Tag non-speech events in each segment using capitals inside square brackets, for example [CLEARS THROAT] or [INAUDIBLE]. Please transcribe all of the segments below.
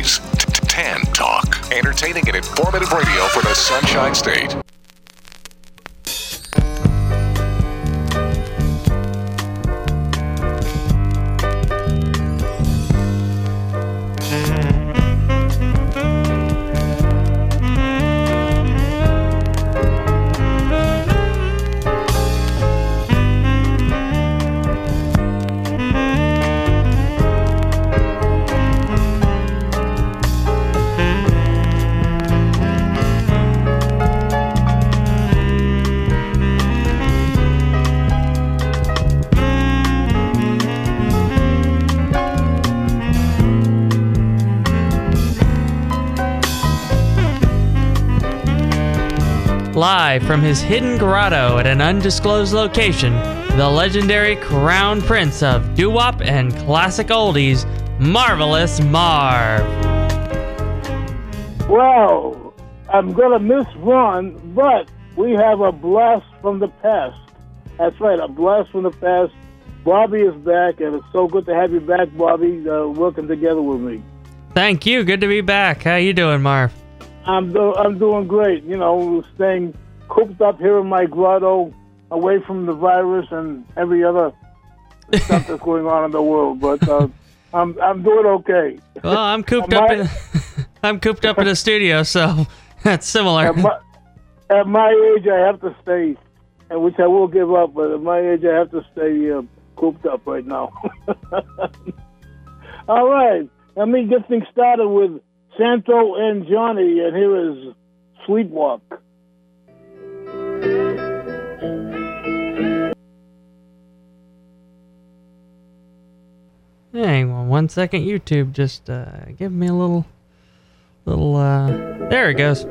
oldies, tan talk, entertaining and informative radio for the Sunshine State. Live from his hidden grotto at an undisclosed location, the legendary crown prince of doo-wop and classic oldies, Marvelous Marv. Well, I'm going to miss Ron, but we have a blast from the past. That's right, a blast from the past. Bobby is back, and it's so good to have you back, Bobby, uh, working together with me. Thank you. Good to be back. How you doing, Marv? I'm do- I'm doing great. You know, staying cooped up here in my grotto, away from the virus and every other stuff that's going on in the world. But uh, [LAUGHS] I'm I'm doing okay. Well, I'm cooped up in [LAUGHS] I'm cooped up in a studio, so [LAUGHS] that's similar. At my, at my age, I have to stay, and which I will give up. But at my age, I have to stay uh, cooped up right now. All right, let me get things started with Santo and Johnny, and here is Sleep Walk. On one second, YouTube. Just uh, give me a little, little. uh There it goes.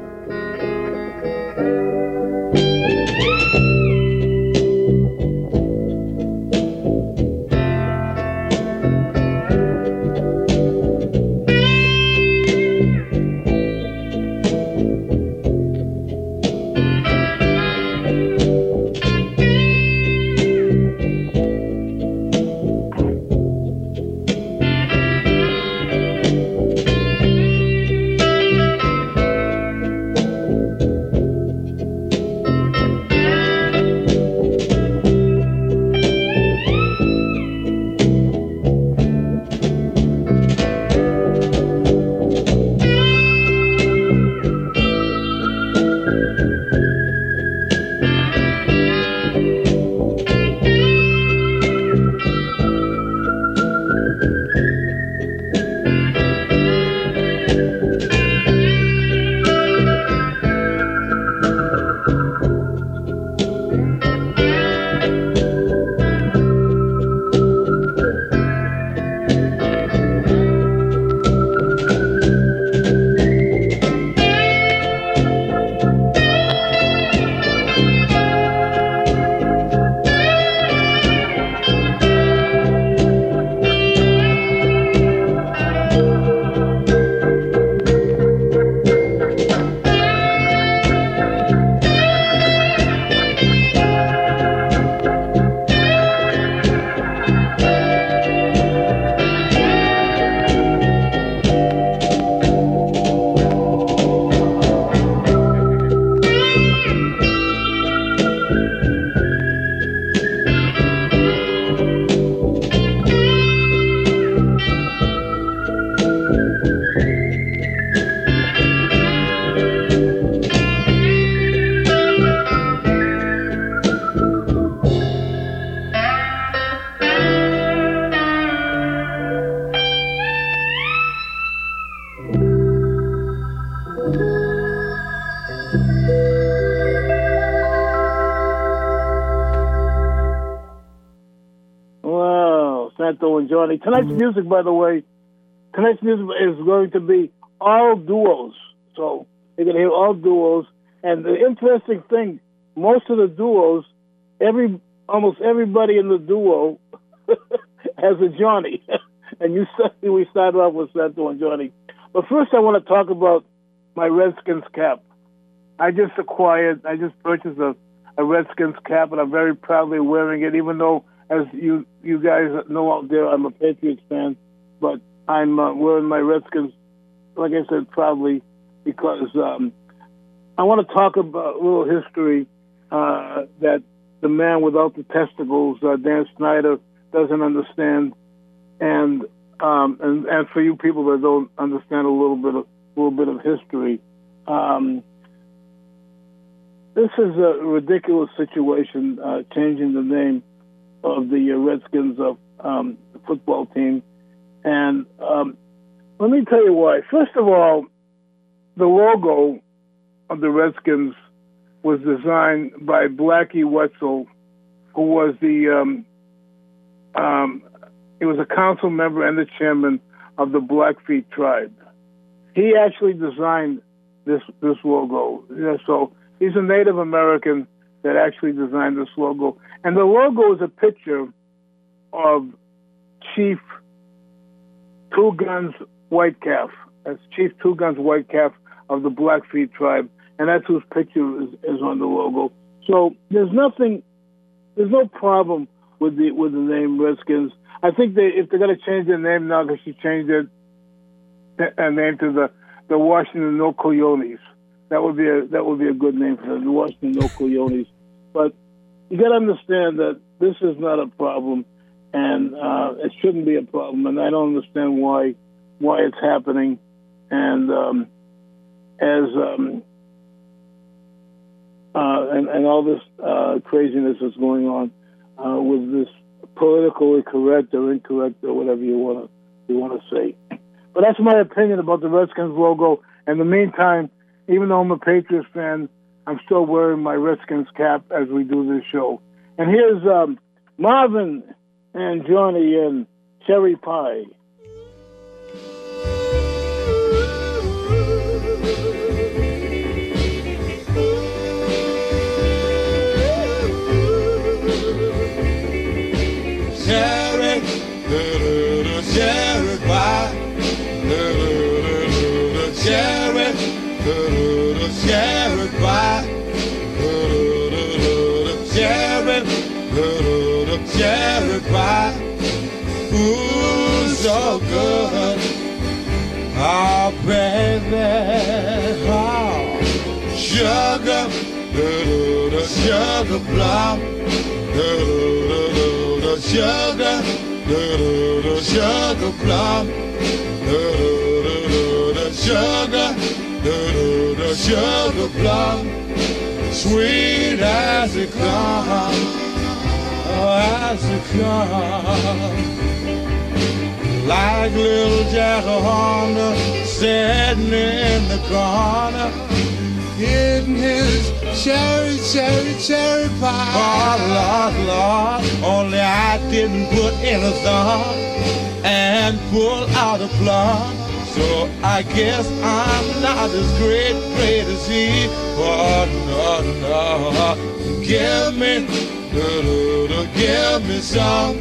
Santo and Johnny. Tonight's mm-hmm. music, by the way, tonight's music is going to be all duos. So you're going to hear all duos. And the interesting thing, most of the duos, every almost everybody in the duo [LAUGHS] has a Johnny. [LAUGHS] and you said we started off with Santo and Johnny. But first, I want to talk about my Redskins cap. I just acquired, I just purchased a, a Redskins cap, and I'm very proudly wearing it, even though, as you you guys know out there, I'm a Patriots fan, but I'm uh, wearing my Redskins like I said, proudly because um, I want to talk about a little history uh, that the man without the testicles, uh, Dan Snyder, doesn't understand, and um, and and for you people that don't understand a little bit of a little bit of history, um, this is a ridiculous situation. Uh, changing the name of the Redskins of um, football team, and um, let me tell you why. First of all, the logo of the Redskins was designed by Blackie Wetzel, who was the um, um, he was a council member and the chairman of the Blackfeet tribe. He actually designed this this logo. Yeah, so he's a Native American that actually designed this logo, and the logo is a picture of Chief Two Guns White Calf. That's Chief Two Guns White Calf of the Blackfeet tribe, and that's whose picture is, is on the logo. So there's nothing, there's no problem with the with the name Redskins. I think they if they're going to change their name now, they should change their, their name to the the Washington No Coyotes. That would be a that would be a good name for the Washington No Coyotes. But you got to understand that this is not a problem, and uh, it shouldn't be a problem. And I don't understand why why it's happening. And um, as um, uh, and, and all this uh, craziness that's going on uh, with this politically correct or incorrect or whatever you want to you want to say. But that's my opinion about the Redskins logo. In the meantime, even though I'm a Patriots fan, I'm still wearing my Redskins cap as we do this show. And here's um, Marvin and Johnny and Cherry Pie. So good. Oh, baby, oh, sugar, sugar plum, sugar, sugar plum, sugar, sugar plum, sweet as it comes, oh, as it comes like little Jack Horner sitting in the corner, eating his cherry, cherry, cherry pie. Oh, Lord, Lord, only I didn't put in a thumb and pull out a plum. So I guess I'm not as great, great as he. Oh, no, no, give me, give me some.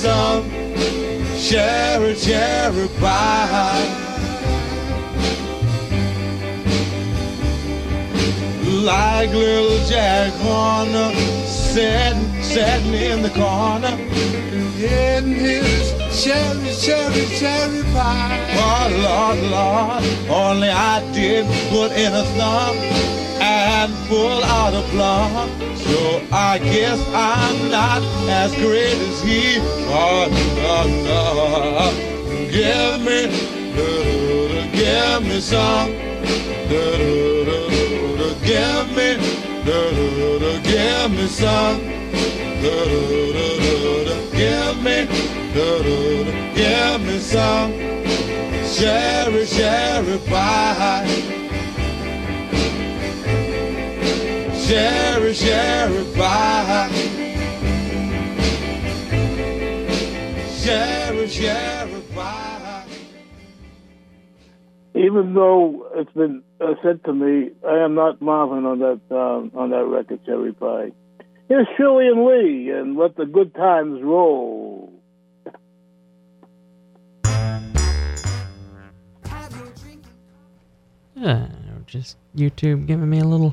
Some. Cherry, cherry pie. Like little Jack Horner sitting, sitting in the corner, getting his cherry, cherry, cherry pie. Oh, Lord, Lord, only I didn't put in a thumb and pull out a plum. So I guess I'm not as great as he. Oh, no, no. Give me, give me some. Give me, give me some. Give me, give me some. Cherry, cherry pie. Cherry, cherry pie. Cherry, cherry pie. Even though it's been uh, said to me, I am not Marvin on that um, on that record, Cherry Pie. Here's Shirley and Lee, and let the good times roll. Uh, just YouTube giving me a little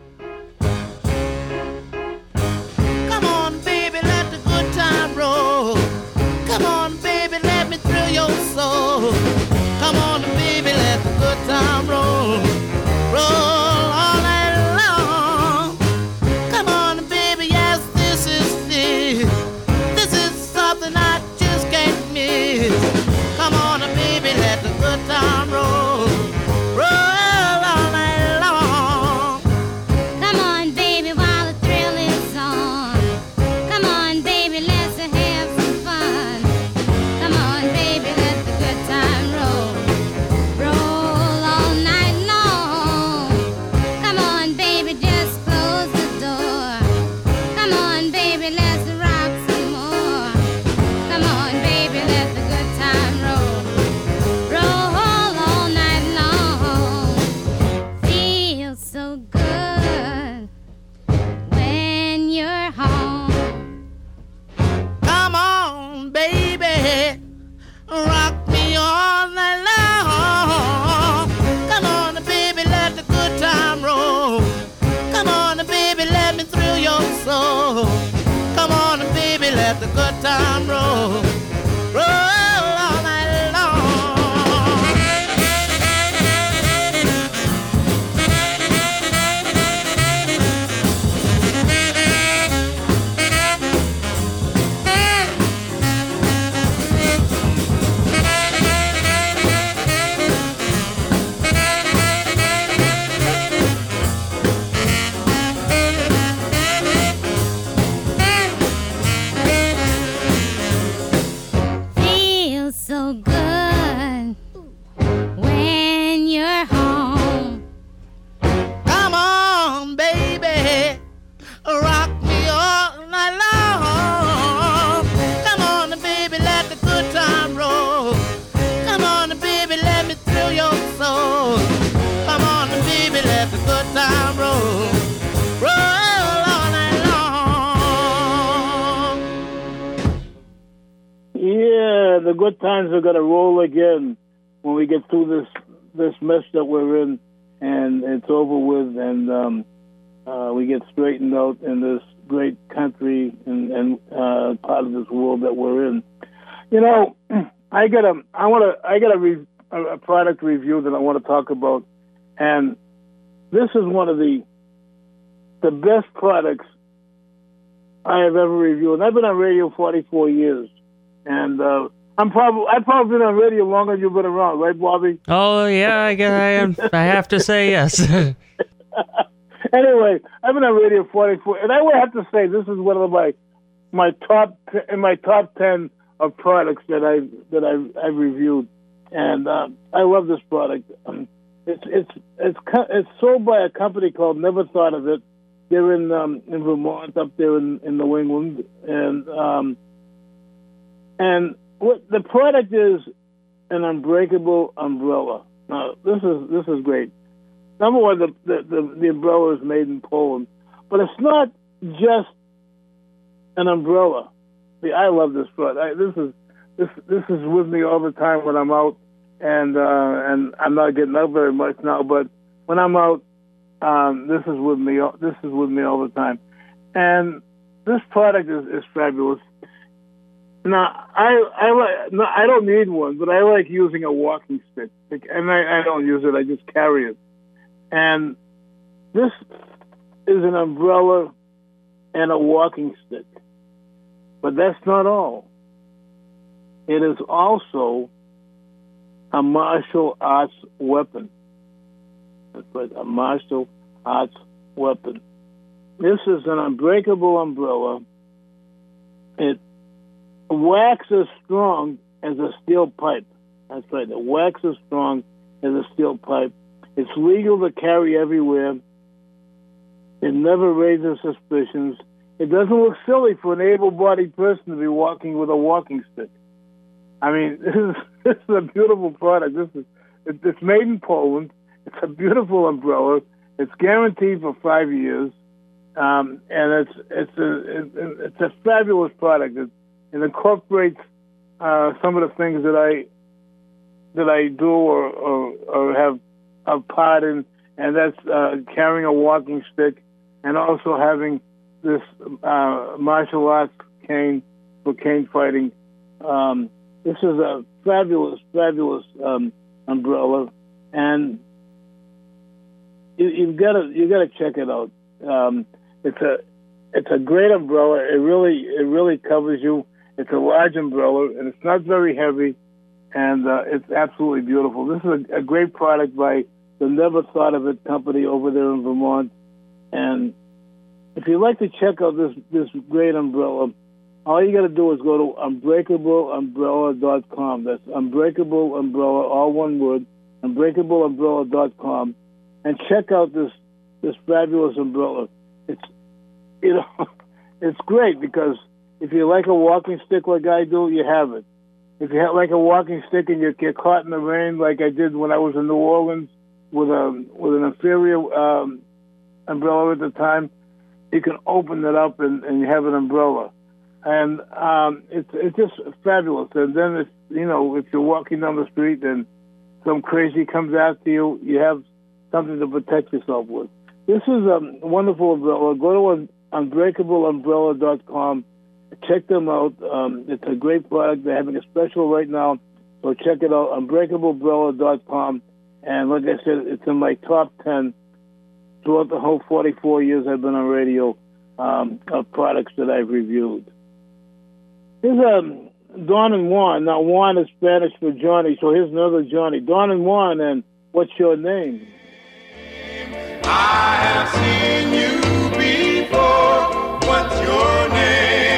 Good times are gonna roll again when we get through this this mess that we're in, and it's over with, and um, uh, we get straightened out in this great country and, and uh, part of this world that we're in. You know, [CLEARS THROAT] I got a I want to I got a, re, a, product review that I want to talk about, and this is one of the the best products I have ever reviewed. I've been on radio 44 years and uh, I'm probably I've probably been on radio longer than you've been around, right, Bobby? Oh yeah, I guess I am. [LAUGHS] I have to say yes. [LAUGHS] anyway, I've been on radio 44, and I would have to say this is one of my my top in my top ten of products that I that I I've reviewed, and um, I love this product. Um, it's it's it's it's sold by a company called Never Thought of It. They're in um, in Vermont, up there in, in New England, and um, and what the product is an unbreakable umbrella. Now this is this is great. Number one, the the, the, the umbrella is made in Poland, but it's not just an umbrella. See, I love this product. I, this is this this is with me all the time when I'm out, and uh, and I'm not getting out very much now. But when I'm out, um, this is with me. This is with me all the time, and this product is, is fabulous. Now, I I like no, I don't need one, but I like using a walking stick, Like, and I, I don't use it. I just carry it, and this is an umbrella and a walking stick. But that's not all. It is also a martial arts weapon. Right, a martial arts weapon. This is an unbreakable umbrella. It waxes strong as a steel pipe. That's right, it waxes strong as a steel pipe. It's legal to carry everywhere. It never raises suspicions. It doesn't look silly for an able-bodied person to be walking with a walking stick. I mean, [LAUGHS] this is, this is a beautiful product. This is it, it's made in Poland. It's a beautiful umbrella. It's guaranteed for five years, um, and it's it's a it, it's a fabulous product. It, it incorporates uh, some of the things that I that I do or or, or have a part in and that's uh, carrying a walking stick and also having this uh, martial arts cane for cane fighting. Um, this is a fabulous, fabulous um, umbrella, and you, you've got to you got to check it out. Um, it's a it's a great umbrella. It really it really covers you. It's a large umbrella, and it's not very heavy, and uh, it's absolutely beautiful. This is a, a great product by the Never Thought of It company over there in Vermont, and if you'd like to check out this this great umbrella, all you got to do is go to unbreakableumbrella.com. That's unbreakable umbrella, all one word, unbreakableumbrella.com, and check out this this fabulous umbrella. It's you know [LAUGHS] it's great because if you like a walking stick like I do, you have it. If you have like a walking stick and you get caught in the rain like I did when I was in New Orleans with a with an inferior um, umbrella at the time, you can open it up and, and you have an umbrella, and um, it's it's just fabulous. And then it's you know if you're walking down the street and some crazy comes after you, you have something to protect yourself with. This is a wonderful umbrella. Go to unbreakableumbrella.com. Check them out. Um, it's a great product. They're having a special right now, so check it out. Unbreakableumbrella.com. And like I said, it's in my top 10 throughout the whole 44 years I've been on radio um, of products that I've reviewed. Here's um, Don and Juan. Now, Juan is Spanish for Johnny, so here's another Johnny. Don and Juan, and what's your name? I have seen you before. What's your name?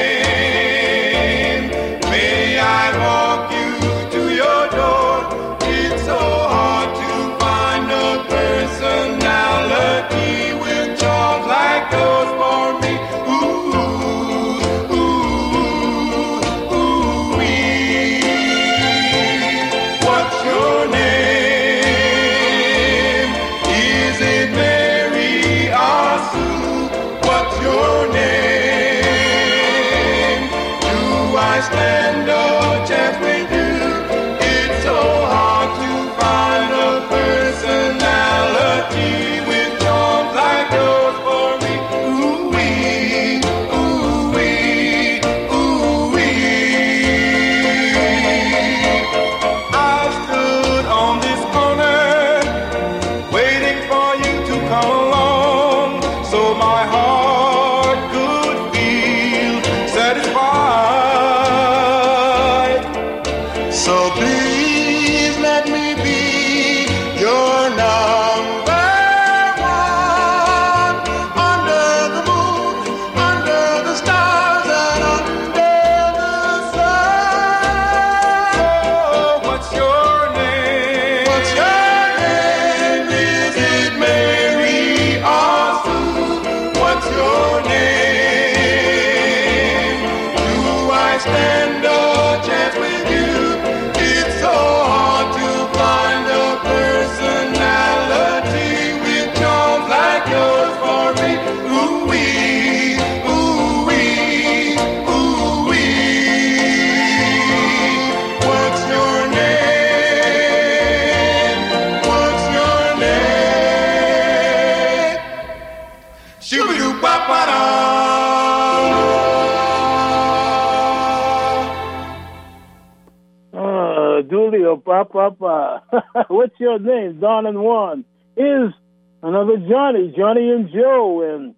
Julio, uh, [LAUGHS] Papa. What's your name? Don and Juan. Is another Johnny, Johnny and Joe, and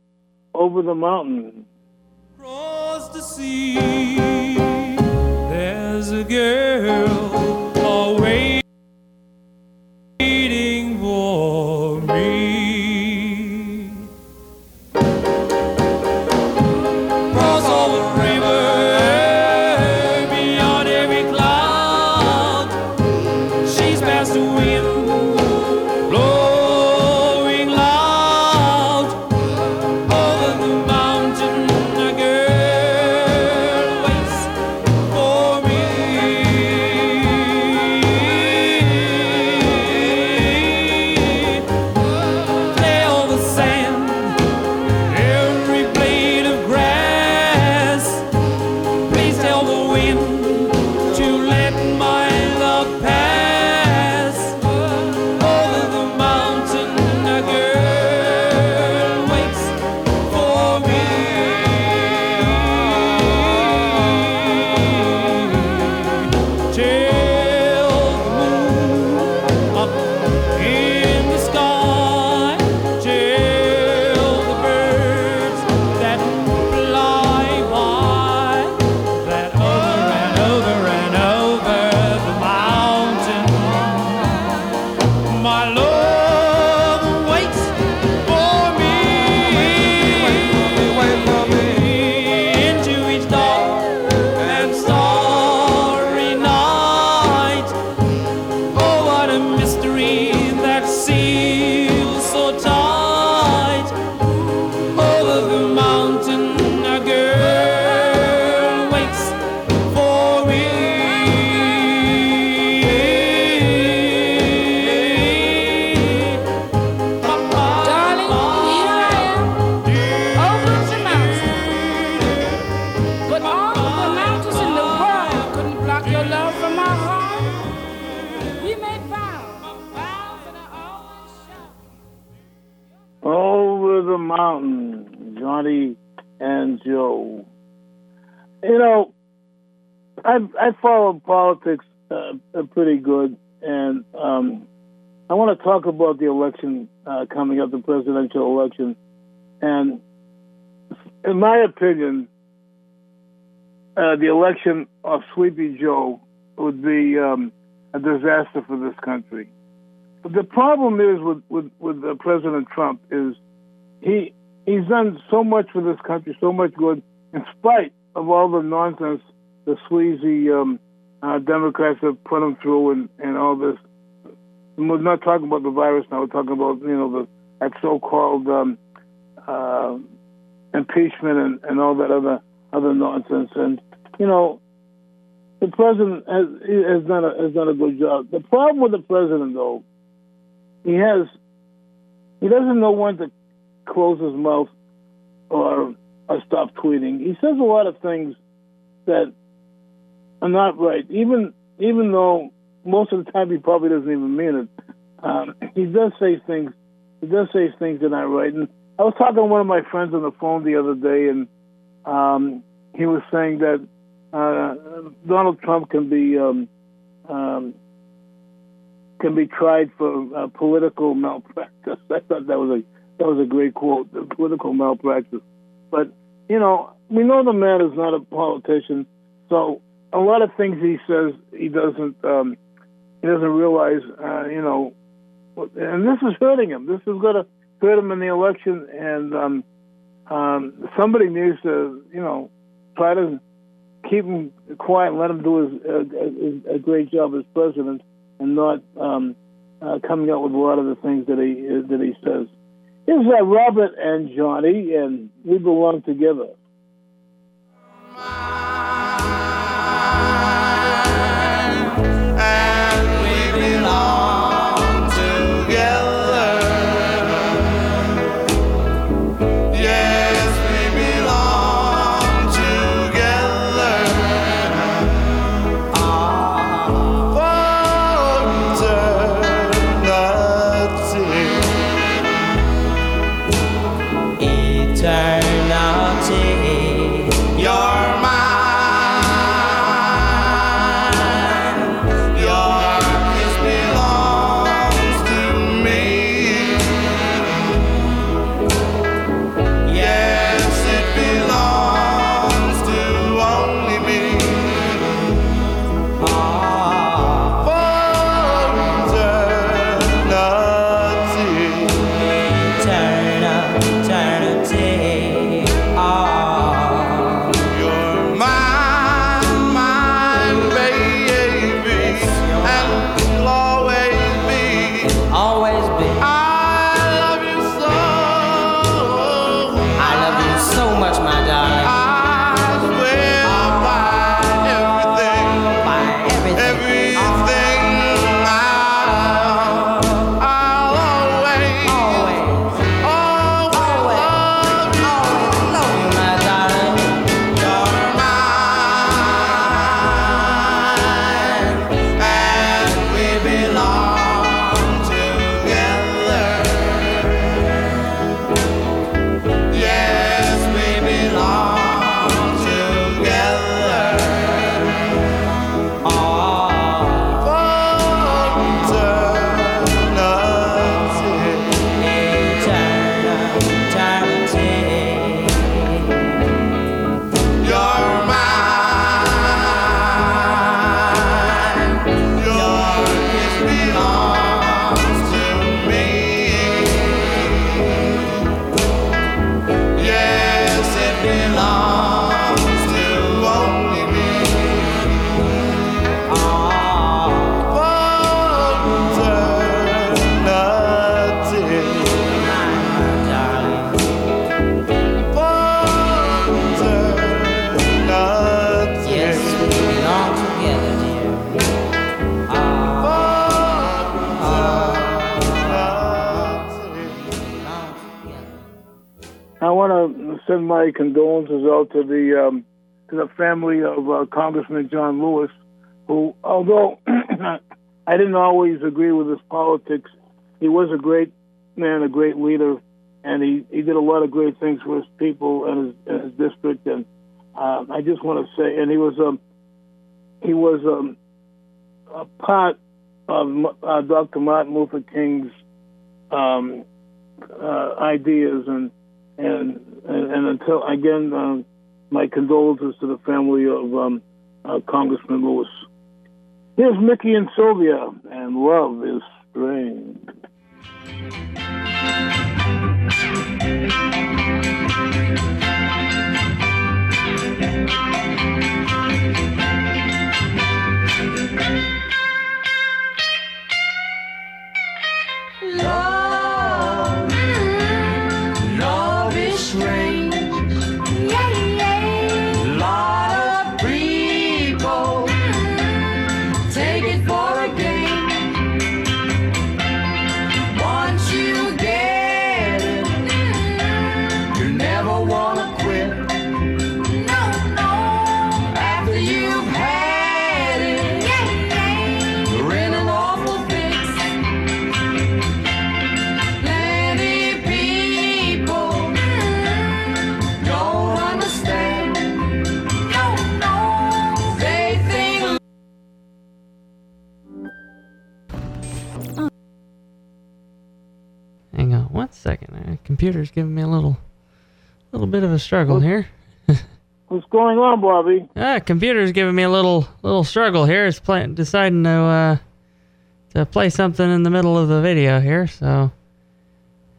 Over the Mountain. Across the sea, there's a girl always waiting for me. Politics uh, uh, pretty good, and um, I want to talk about the election uh, coming up, the presidential election, and in my opinion, uh, the election of Sleepy Joe would be um, a disaster for this country. But the problem is with with, with uh, President Trump is he he's done so much for this country, so much good, in spite of all the nonsense the sleazy um, uh, Democrats have put him through, and, and all this. And we're not talking about the virus now. We're talking about you know the that so-called um, uh, impeachment and, and all that other other nonsense. And you know, the president has has done a has done a good job. The problem with the president, though, he has he doesn't know when to close his mouth or or stop tweeting. He says a lot of things that are not right. Even even though most of the time he probably doesn't even mean it, um, he does say things. He does say things that aren't right. And I was talking to one of my friends on the phone the other day, and um, he was saying that uh, Donald Trump can be um, um, can be tried for uh, political malpractice. [LAUGHS] I thought that was a that was a great quote, political malpractice. But you know, we know the man is not a politician, so a lot of things he says he doesn't um, he doesn't realize. Uh, you know, and this is hurting him. This is going to hurt him in the election, and um, um, somebody needs to you know try to keep him quiet and let him do his, uh, a, great job as president, and not um, uh, coming out with a lot of the things that he that he says. Here's uh, Robert and Johnny, and we belong together. Send my condolences out to the um, to the family of uh, Congressman John Lewis, who, although [CLEARS THROAT] I didn't always agree with his politics, he was a great man, a great leader, and he, he did a lot of great things for his people and his, and his district. And um, I just want to say, and he was um, he was um, a part of uh, Dr. Martin Luther King's um, uh, ideas, and and and, and until again, um, my condolences to the family of um, uh, Congressman Lewis. Here's Mickey and Sylvia, and love is strange. Computer's giving me a little, little bit of a struggle here. [LAUGHS] What's going on, Bobby? Ah, computer's giving me a little, little struggle here. It's play, deciding to, uh, to play something in the middle of the video here. So,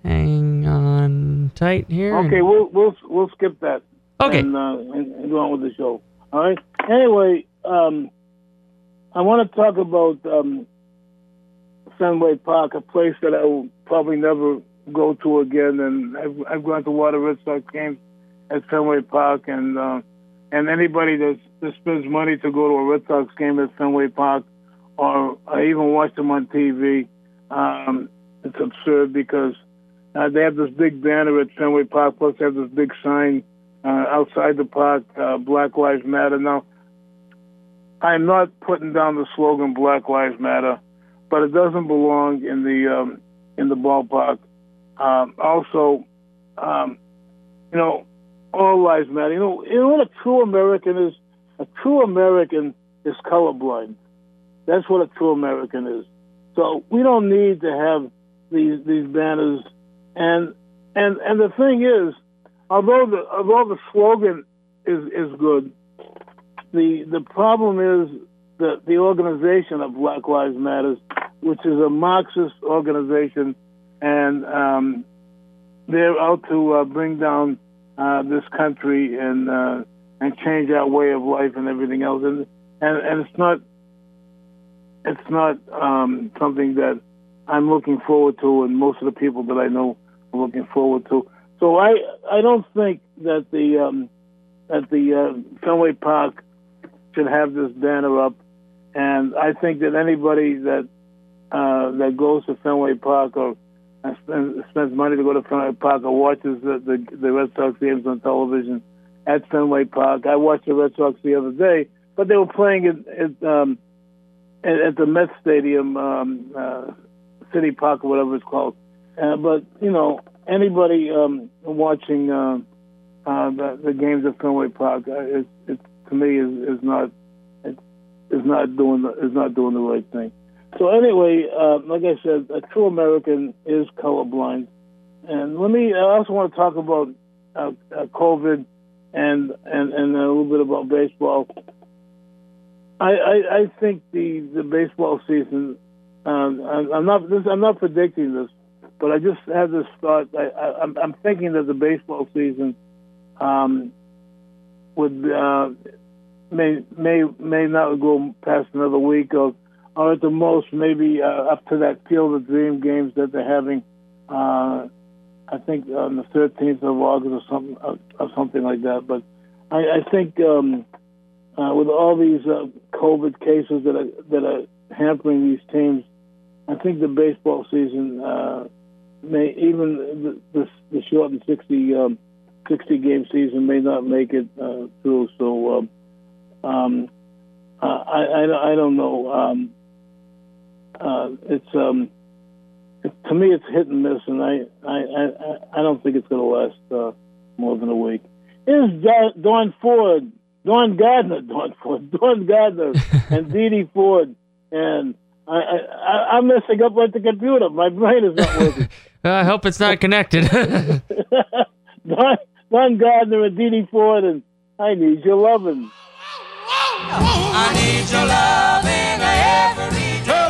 hang on tight here. and- Okay, we'll we'll we'll skip that. Okay. And, uh, and, and go on with the show. All right. Anyway, um, I want to talk about um, Fenway Park, a place that I will probably never go to again. And I've, I've gone to a lot of Red Sox games at Fenway Park, and uh, and anybody that that spends money to go to a Red Sox game at Fenway Park, or I even watch them on TV, um, it's absurd because uh, they have this big banner at Fenway Park, plus they have this big sign uh, outside the park, uh, Black Lives Matter. Now, I'm not putting down the slogan Black Lives Matter, but it doesn't belong in the um, in the ballpark. Um, also, um, you know, all lives matter. You know, you know what a true American is. A true American is colorblind. That's what a true American is. So we don't need to have these these banners. And and and the thing is, although the although the slogan is is good, the the problem is the the organization of Black Lives Matters, which is a Marxist organization, and um, they're out to uh, bring down uh, this country and uh, and change our way of life and everything else. And and, and it's not it's not um, something that I'm looking forward to, and most of the people that I know are looking forward to. So I I don't think that the um, that the uh, Fenway Park should have this banner up, and I think that anybody that uh, that goes to Fenway Park or uh, spends, money to go to Fenway Park or watches the, the the Red Sox games on television at Fenway Park. I watched the Red Sox the other day, but they were playing it at um, at, at the Met Stadium, um, uh, City Park or whatever it's called. Uh, but you know, anybody um, watching uh, uh, the, the games at Fenway Park, uh, it, it, to me is, is not it, is not doing the, is not doing the right thing. So anyway, uh, like I said, a true American is colorblind. And let me. I also want to talk about uh, uh, COVID and and and a little bit about baseball. I, I, I think the, the baseball season. Um, I'm, not this, I'm not predicting this, but I just had this thought. I, I, I'm, I'm thinking that the baseball season um, would uh, may may may not go past another week or or at the most maybe uh, up to that Field of Dream games that they're having. Uh, I think on the 13th of August or something or, or something like that. But I, I think um, uh, with all these uh, COVID cases that are that are hampering these teams, I think the baseball season uh, may even the, the, the shortened 60 um, 60 game season may not make it uh, through. So um, um, uh, I, I I don't know. Um, uh, it's um, to me, it's hit and miss, and I I I, I don't think it's going to last uh, more than a week. Is Da- Dawn Ford, Don Gardner, Dawn Ford, [LAUGHS] Don Gardner, and [LAUGHS] Dee Dee Ford, and I, I I- I'm messing up like the computer. My brain is not working. [LAUGHS] I hope it's not connected. Don, Don Gardner and Dee Dee Ford, and I need your loving. I need your loving every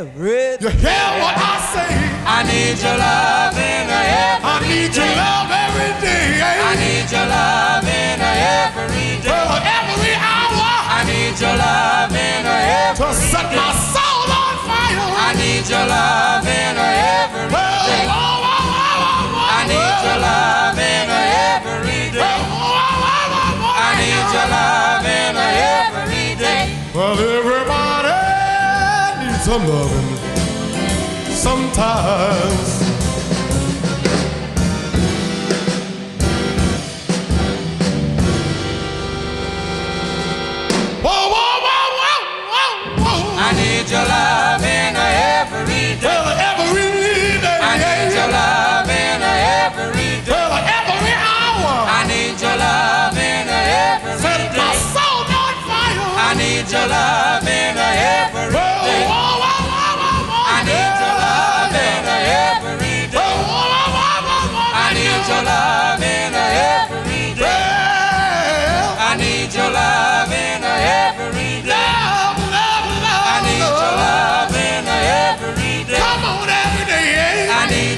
every You hear what I say? I need your loving every I need your love every day. I need your loving every day. Her every hour I need your loving every to set my soul on fire. I need your loving every Whoa, day. whoa, oh, oh, whoa, oh, whoa, whoa, I need your loving every Whoa, day. whoa, whoa, whoa, whoa. I need your loving every day. Well, everybody loving sometimes.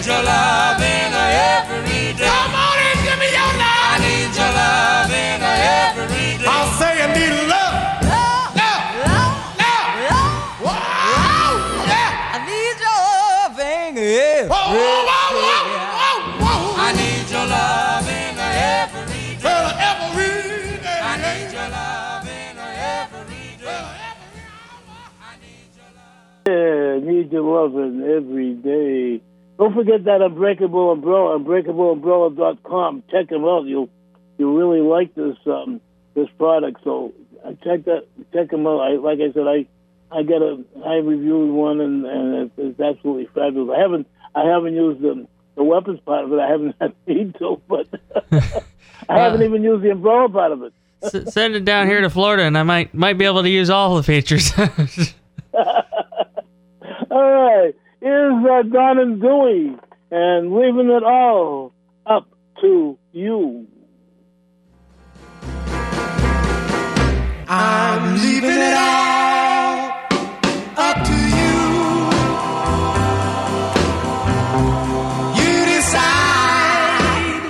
Need your loving every day. Come on and give me your love. I love. need your loving every day. I'll say I need love. love, Love, love, love. love. Wow, yeah. I need your loving every Whoa, whoa, whoa, whoa, whoa, whoa. I need your loving every day. Tell every day. I need your loving every day. Yeah, need your loving every day. Don't forget that Unbreakable Umbrella, unbreakableumbrella.com. Check them out. You'll you'll really like this um, this product. So uh, check that check them out. I, like I said, I I got a I reviewed one and, and it's, it's absolutely fabulous. I haven't I haven't used the the weapons part of it. I haven't [LAUGHS] had need to, but [LAUGHS] I haven't even used the umbrella part of it. S- send it down here to Florida, and I might might be able to use all the features. [LAUGHS] All right, here's uh, Don and Dewey, and leaving it all up to you. I'm leaving it all up to you. You decide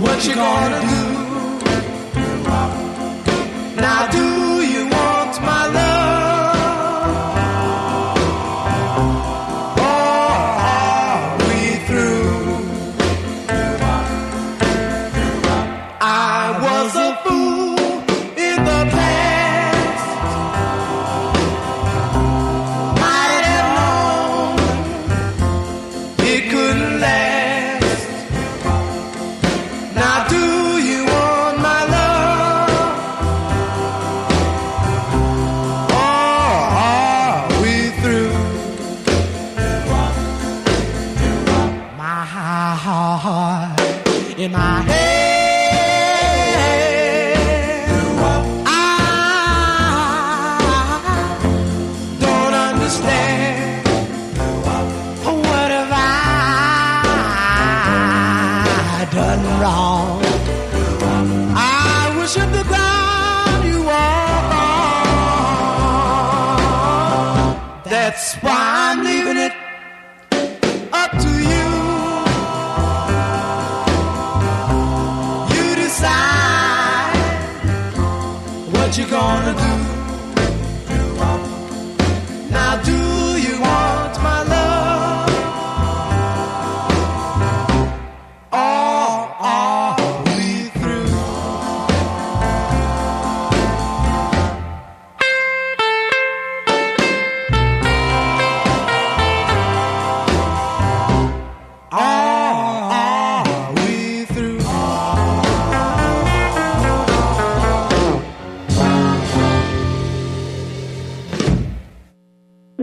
what you're gonna do.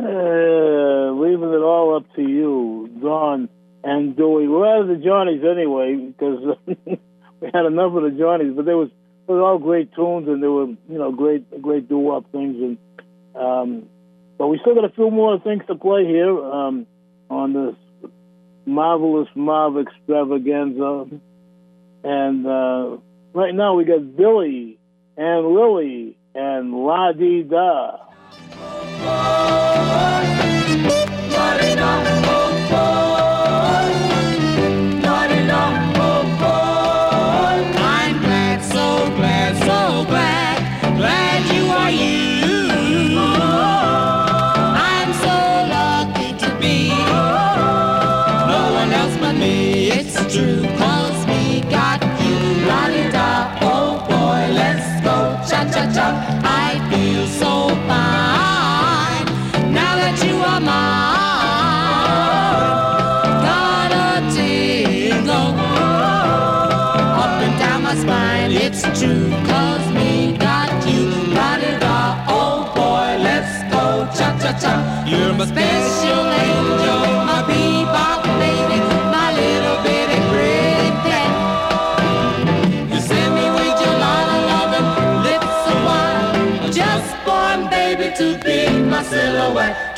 Uh, leaving it all up to you, Don and Dewey. We're out of the Johnnies anyway because [LAUGHS] we had enough of the Johnnies, but there was they were all great tunes and they were you know great great doo wop things and um, but we still got a few more things to play here um, on this marvelous Marv extravaganza. And uh, right now we got Billy and Lillie and La Di Da. I'm you're my special angel, my bebop lady, my little bitty pretty. You send me with your lot of loving lips of wine. Just born, baby, to be my silhouette.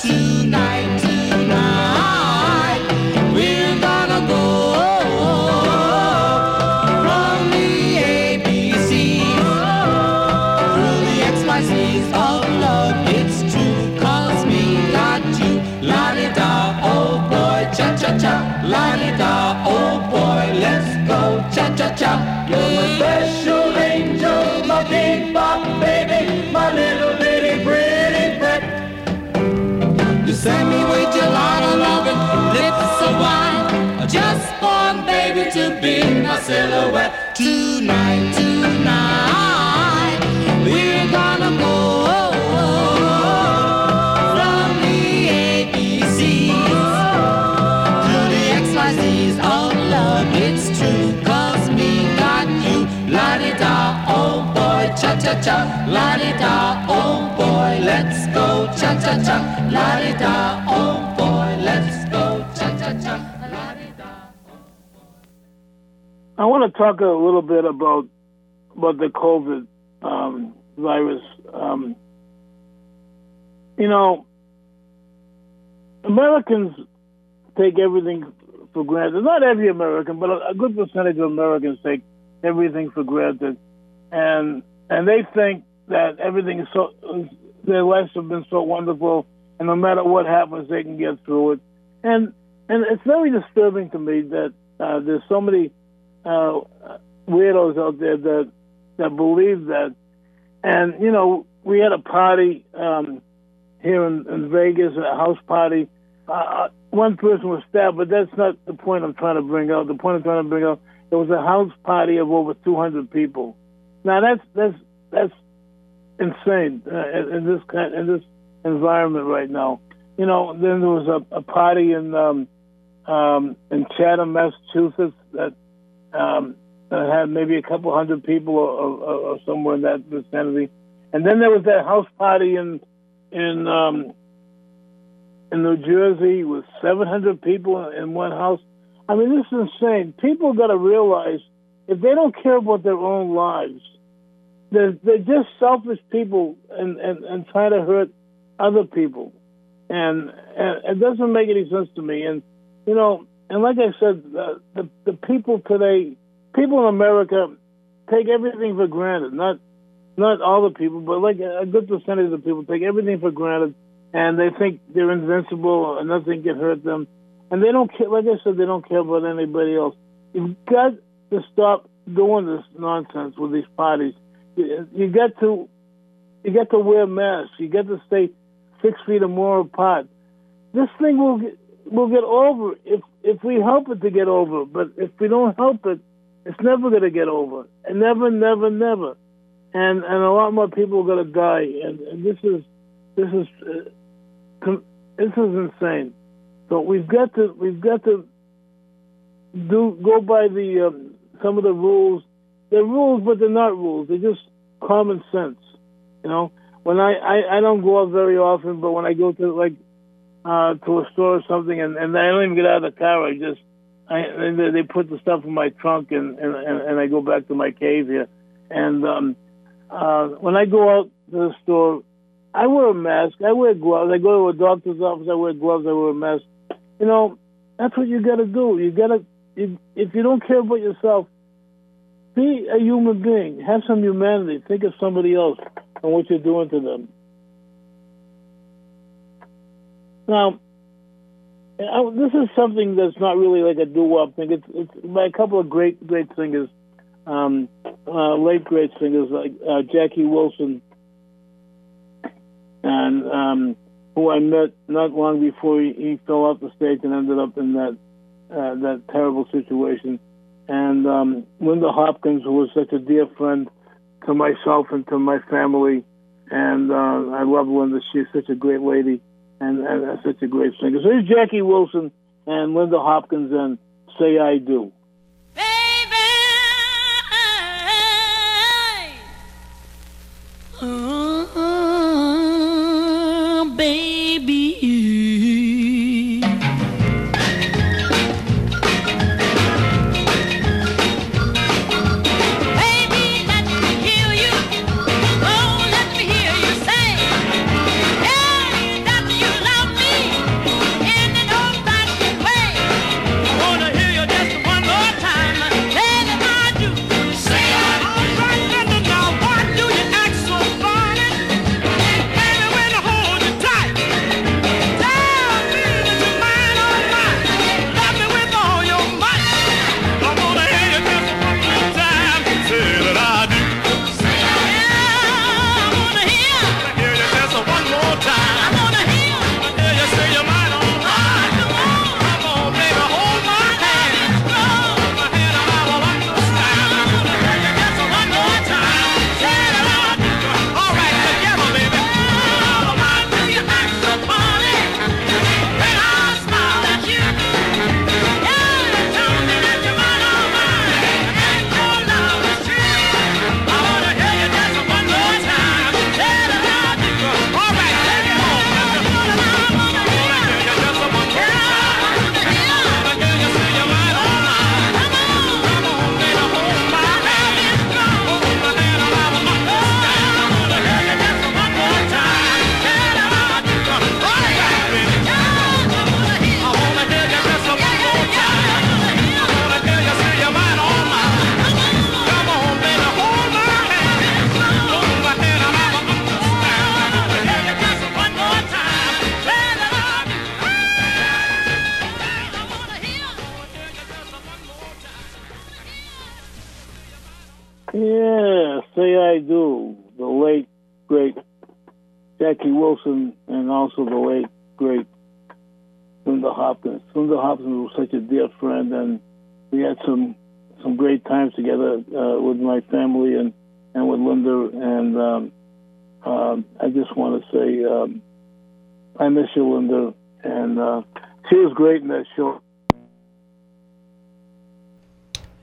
Baby, to be my silhouette. Tonight, tonight, we're gonna go from the ABCs through the XYZs of love. It's true, cause me got you. La-di-da, oh boy, cha-cha-cha. La-di-da, oh boy, let's go. Cha-cha-cha. La-di-da, oh boy, I want to talk a little bit about about the COVID um, virus. Um, you know, Americans take everything for granted. Not every American, but a, good percentage of Americans take everything for granted, and and they think that everything is so their lives have been so wonderful, and no matter what happens, they can get through it. And and it's very disturbing to me that uh, there's so many uh, weirdos out there that that believe that. And you know, we had a party um, here in, in Vegas, a house party. Uh, one person was stabbed, but that's not the point I'm trying to bring out. The point I'm trying to bring out, it was a house party of over 200 people. Now that's that's that's insane uh, in, in this kind in this environment right now. You know, then there was a, a party in um, um, in Chatham, Massachusetts that um, that had maybe a couple hundred people or, or, or somewhere in that vicinity. And then there was that house party in in um, in New Jersey with 700 people in one house. I mean, this is insane. People got to realize if they don't care about their own lives, they're, they're just selfish people and, and, and trying to hurt other people. And, and it doesn't make any sense to me. And, you know, and like I said, the, the, the people today, people in America take everything for granted. Not not all the people, but like a good percentage of the people take everything for granted. and they think they're invincible and nothing can hurt them, and they don't care. Like I said, they don't care about anybody else. You've got to stop doing this nonsense with these parties. You, you got to you got to wear masks. You got to stay six feet or more apart. This thing will get, will get over if if we help it to get over. But if we don't help it, it's never going to get over. And never, never, never. And and a lot more people are going to die. And, and this is this is uh, this is insane. So we've got to we've got to do go by the um, some of the rules. They're rules, but they're not rules. They're just common sense. You know, when I, I, I don't go out very often, but when I go to like uh, to a store or something, and, and I don't even get out of the car, I just I they put the stuff in my trunk, and and, and and I go back to my cave here. And um, uh, when I go out to the store, I wear a mask. I wear gloves. I go to a doctor's office. I wear gloves. I wear a mask. You know, that's what you got to do. You got to if, if you don't care about yourself, be a human being. Have some humanity. Think of somebody else and what you're doing to them. Now, I, this is something that's not really like a doo-wop thing. It's, it's by a couple of great, great singers, um, uh, late great singers like uh, Jackie Wilson, and um, who I met not long before he, he fell off the stage and ended up in that uh, that terrible situation. And um, Linda Hopkins, who was such a dear friend to myself and to my family, and uh, I love Linda. She's such a great lady and, and, and such a great singer. So here's Jackie Wilson and Linda Hopkins and Say I Do. And with Linda. And um, um, I just want to say um, I miss you, Linda, and uh, she was great in that show.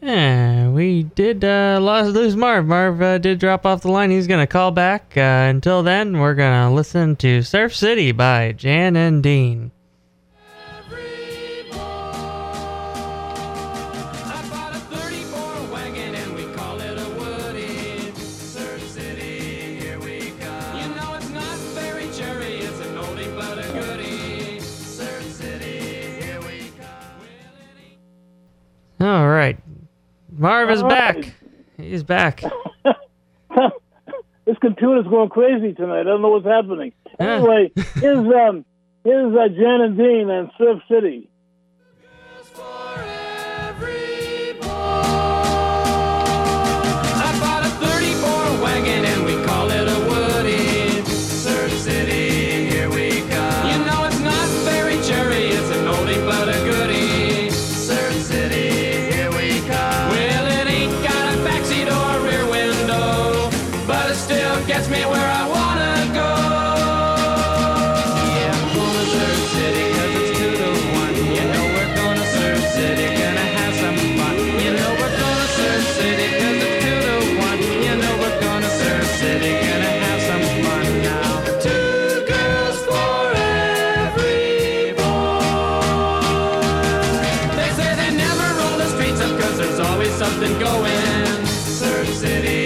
Yeah, we did uh, lose Marv. Marv uh, did drop off the line. He's gonna call back. Uh, until then, we're gonna listen to Surf City by Jan and Dean. Marv is All back. right. He's back. [LAUGHS] this computer's going crazy tonight. I don't know what's happening. Anyway, here's um, here's uh, Jan and Dean and Surf City. Something going. Surf City,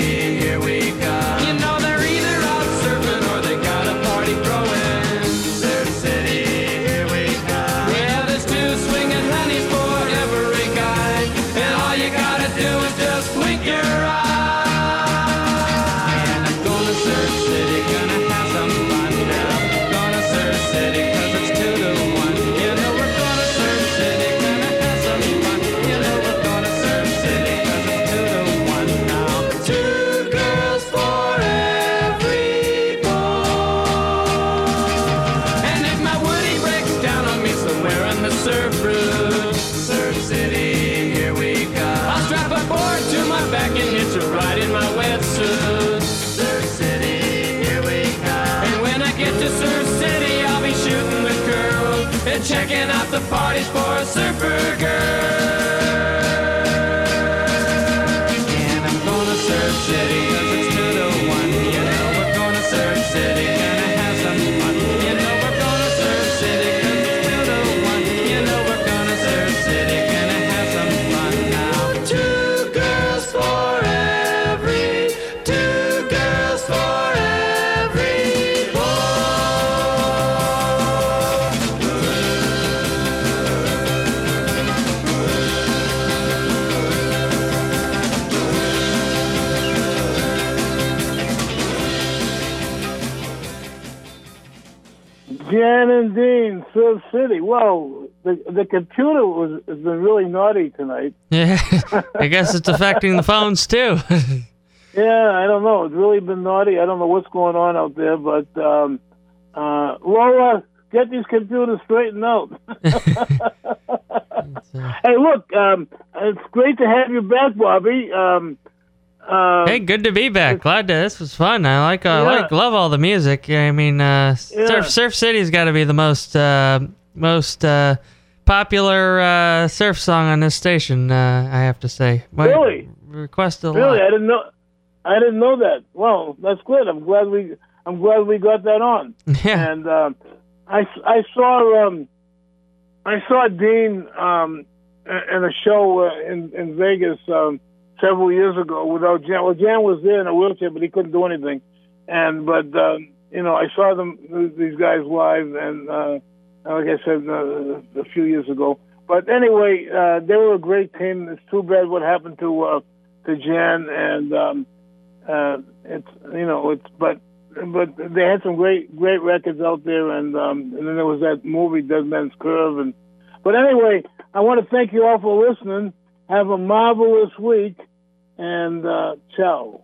parties for a surfer girl. City. Well, the the computer was has been really naughty tonight. Yeah, [LAUGHS] I guess it's affecting the phones too. [LAUGHS] Yeah, I don't know. It's really been naughty. I don't know what's going on out there, but um, uh, Laura, get these computers straightened out. [LAUGHS] hey, look, um, it's great to have you back, Bobby. Um, uh, hey, good to be back. Glad to. This was fun. I like. I Yeah. like. Love all the music. I mean, uh, Yeah. Surf Surf City's got to be the most uh, most uh, popular uh, surf song on this station. Uh, I have to say. My Really? Requested a Really, I didn't know. I didn't know that. Well, that's good. I'm glad we. I'm glad we got that on. [LAUGHS] Yeah. And um, I, I saw um, I saw Dean um, in a show uh, in in Vegas um, several years ago without Jan. Well, Jan was there in a wheelchair, but he couldn't do anything. And but um, you know, I saw them these guys live, and uh, like I said uh, a few years ago. But anyway, uh, they were a great team. It's too bad what happened to uh, to Jan, and um, uh, it's you know it's but but they had some great great records out there, and um, and then there was that movie Dead Man's Curve, and but anyway, I want to thank you all for listening. Have a marvelous week, and uh, ciao.